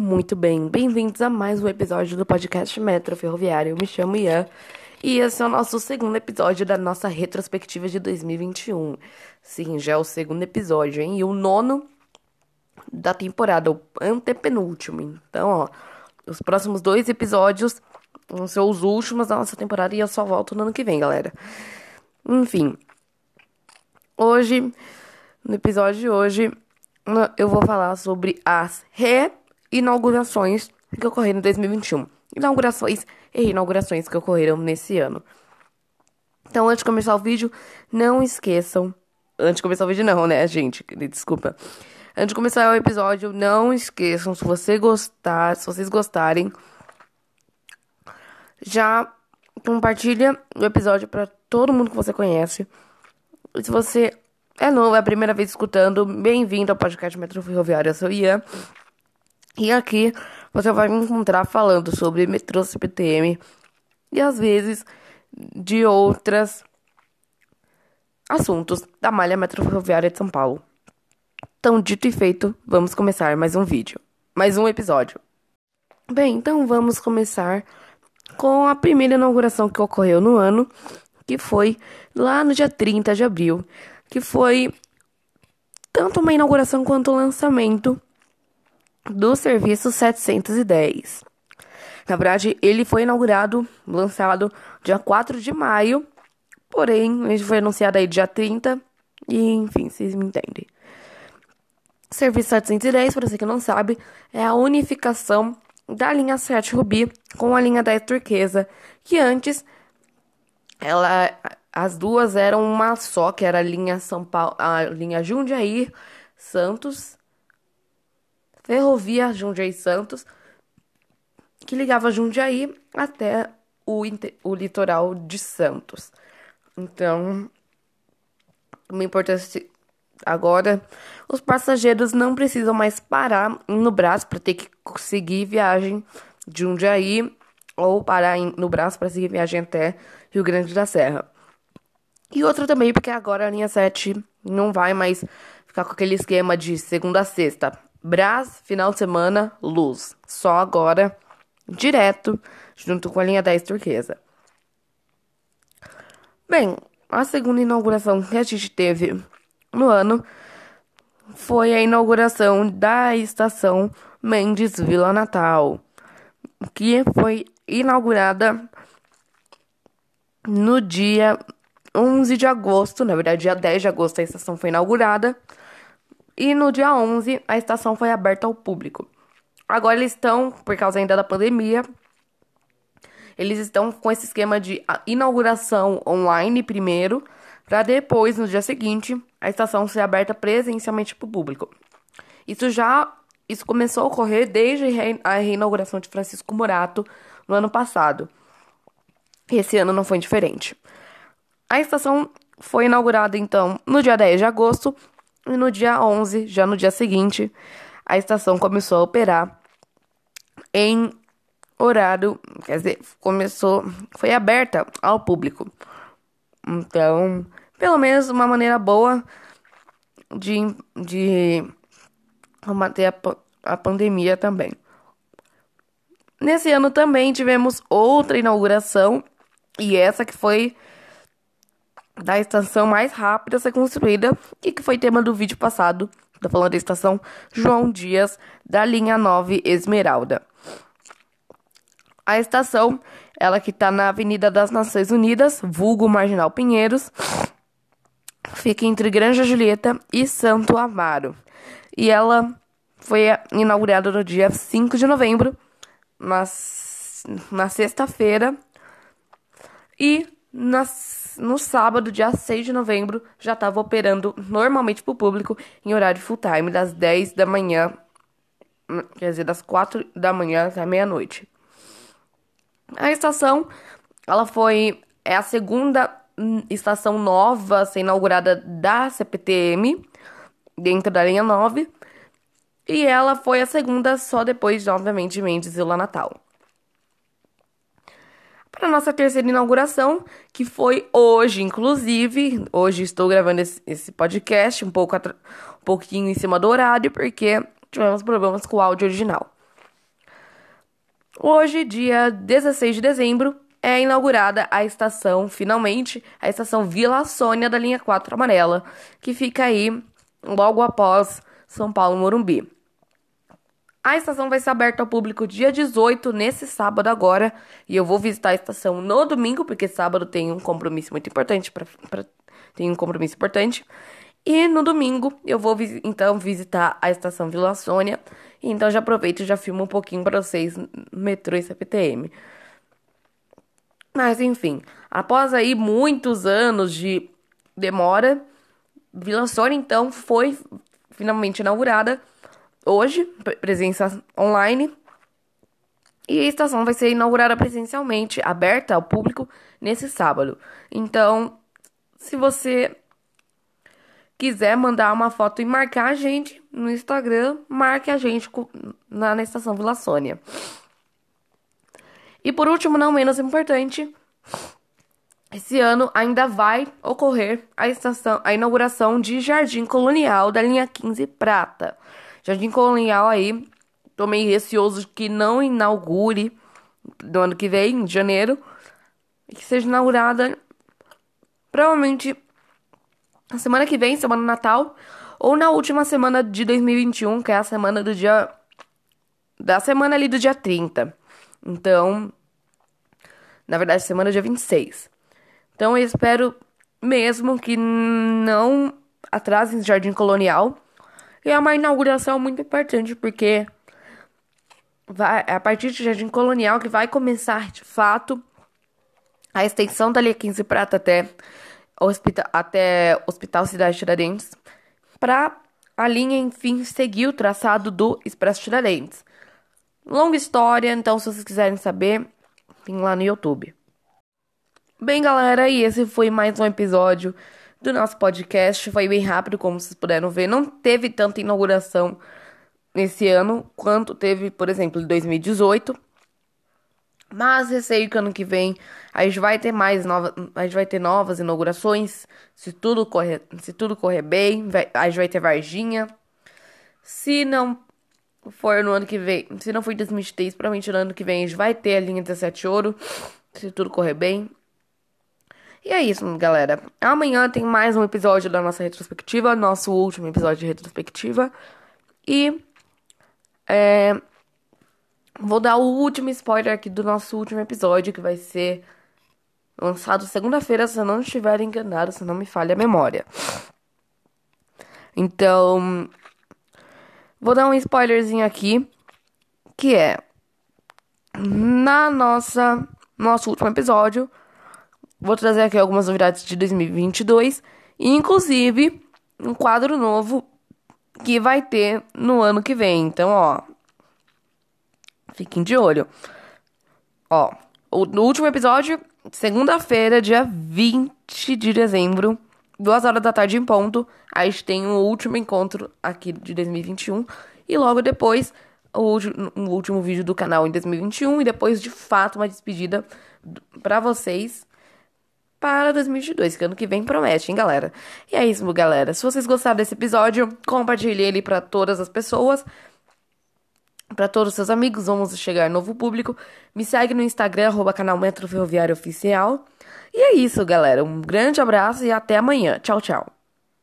Muito bem, bem-vindos a mais um episódio do podcast Metro Ferroviário. Eu me chamo Ian e esse é o nosso segundo episódio da nossa retrospectiva de 2021. Sim, já é o segundo episódio, hein? E o nono da temporada, o antepenúltimo. Então, ó, os próximos dois episódios vão ser os últimos da nossa temporada e eu só volto no ano que vem, galera. Enfim, hoje, no episódio de hoje, eu vou falar sobre as reinaugurações que ocorreram em 2021. Inaugurações e reinaugurações que ocorreram nesse ano. Então, antes de começar o vídeo, não esqueçam. Antes de começar o vídeo, não, né, gente? Desculpa. Antes de começar o episódio, não esqueçam, se você gostar, se vocês gostarem, já compartilha o episódio para todo mundo que você conhece. E se você é novo, é a primeira vez escutando, bem-vindo ao podcast Metro Ferroviário. Eu sou Ian. E aqui você vai me encontrar falando sobre metrô CPTM e às vezes de outros assuntos da malha Metro Ferroviária de São Paulo. Então, dito e feito, vamos começar mais um vídeo, mais um episódio. Bem, então vamos começar com a primeira inauguração que ocorreu no ano, que foi lá no dia 30 de abril, que foi tanto uma inauguração quanto o lançamento do serviço 710. Na verdade, ele foi inaugurado, lançado dia 4 de maio, porém, ele foi anunciado aí dia 30, e enfim, vocês me entendem. Serviço 710, para você que não sabe, é a unificação da linha 7 Rubi com a linha 10 Turquesa, que antes ela as duas eram uma só, que era a linha São Paulo, a linha Jundiaí Santos, Ferrovia Jundiaí Santos, que ligava Jundiaí até o, o litoral de Santos. Então, uma importância agora, os passageiros não precisam mais parar no braço para ter que seguir viagem de Jundiaí ou parar no braço para seguir viagem até Rio Grande da Serra. E outra também, porque agora a linha 7 não vai mais ficar com aquele esquema de segunda a sexta. Brás, final de semana, luz. Só agora, direto, junto com a linha 10 turquesa. Bem, a segunda inauguração que a gente teve no ano foi a inauguração da estação Mendes Vila Natal, que foi inaugurada no dia 11 de agosto, na verdade, dia 10 de agosto, a estação foi inaugurada. E no dia 11, a estação foi aberta ao público. Agora eles estão, por causa ainda da pandemia, eles estão com esse esquema de inauguração online primeiro, para depois, no dia seguinte, a estação ser aberta presencialmente para o público. Isso já isso começou a ocorrer desde a reinauguração de Francisco Murato no ano passado. Esse ano não foi diferente. A estação foi inaugurada, então, no dia 10 de agosto e no dia 11, já no dia seguinte, a estação começou a operar em horário, quer dizer, começou, foi aberta ao público. Então, pelo menos uma maneira boa de, de combater a, a pandemia também. Nesse ano também tivemos outra inauguração, e essa que foi da estação mais rápida a ser construída e que foi tema do vídeo passado. Tô falando da estação João Dias, da linha 9 Esmeralda. A estação, ela que está na Avenida das Nações Unidas, vulgo Marginal Pinheiros, fica entre Granja Julieta e Santo Amaro. E ela foi inaugurada no dia 5 de novembro, mas na sexta-feira. E nas, no sábado, dia 6 de novembro, já estava operando normalmente para o público em horário full time, das 10 da manhã, quer dizer, das 4 da manhã até meia-noite. A estação, ela foi, é a segunda estação nova a ser inaugurada da CPTM, dentro da linha 9, e ela foi a segunda só depois, obviamente, de Mendes e La Natal para nossa terceira inauguração, que foi hoje, inclusive. Hoje estou gravando esse, esse podcast um pouco um pouquinho em cima do horário, porque tivemos problemas com o áudio original. Hoje, dia 16 de dezembro, é inaugurada a estação, finalmente, a estação Vila Sônia da linha 4 amarela, que fica aí logo após São Paulo Morumbi. A estação vai ser aberta ao público dia 18, nesse sábado agora, e eu vou visitar a estação no domingo, porque sábado tem um compromisso muito importante para tem um compromisso importante. E no domingo eu vou então visitar a estação Vila Sônia. Então já aproveito e já filmo um pouquinho para vocês metrô e CPTM. Mas enfim, após aí muitos anos de demora, Vila Sônia então foi finalmente inaugurada hoje, presença online. E a estação vai ser inaugurada presencialmente, aberta ao público nesse sábado. Então, se você quiser mandar uma foto e marcar a gente no Instagram, marque a gente na, na estação Vila Sônia. E por último, não menos importante, esse ano ainda vai ocorrer a estação, a inauguração de Jardim Colonial da linha 15 Prata. Jardim Colonial aí, tô meio receoso que não inaugure do ano que vem, em janeiro, e que seja inaugurada provavelmente na semana que vem, semana Natal, ou na última semana de 2021, que é a semana do dia. Da semana ali do dia 30. Então. Na verdade, semana dia 26. Então eu espero mesmo que não atrasem Jardim Colonial. E é uma inauguração muito importante, porque vai, é a partir do Jardim Colonial que vai começar de fato a extensão da linha 15 Prata até hospital, até Hospital Cidade Tiradentes, para a linha, enfim, seguir o traçado do Expresso Tiradentes. Longa história, então se vocês quiserem saber, tem lá no YouTube. Bem, galera, e esse foi mais um episódio do nosso podcast. Foi bem rápido, como vocês puderam ver. Não teve tanta inauguração nesse ano quanto teve, por exemplo, em 2018. Mas receio que ano que vem a gente vai ter mais novas, a gente vai ter novas inaugurações, se tudo correr, se tudo correr bem, vai, a gente vai ter Varginha. Se não for no ano que vem, se não for em 2023, provavelmente no ano que vem a gente vai ter a linha 17 Ouro, se tudo correr bem. E é isso, galera. Amanhã tem mais um episódio da nossa retrospectiva, nosso último episódio de retrospectiva. E é, Vou dar o último spoiler aqui do nosso último episódio, que vai ser lançado segunda-feira, se eu não estiver enganado, se não me falha a memória. Então, vou dar um spoilerzinho aqui, que é na nossa nosso último episódio, vou trazer aqui algumas novidades de 2022, e inclusive um quadro novo que vai ter no ano que vem. Então, ó, Fiquem de olho. Ó, no último episódio, segunda-feira, dia 20 de dezembro, duas horas da tarde em ponto, a gente tem o um último encontro aqui de 2021. E logo depois, o último, o último vídeo do canal em 2021. E depois, de fato, uma despedida para vocês para 2022, que ano que vem promete, hein, galera? E é isso, galera. Se vocês gostaram desse episódio, compartilhe ele para todas as pessoas para todos os seus amigos, vamos chegar novo público. Me segue no Instagram, arroba canal Metro Ferroviário Oficial. E é isso, galera. Um grande abraço e até amanhã. Tchau, tchau.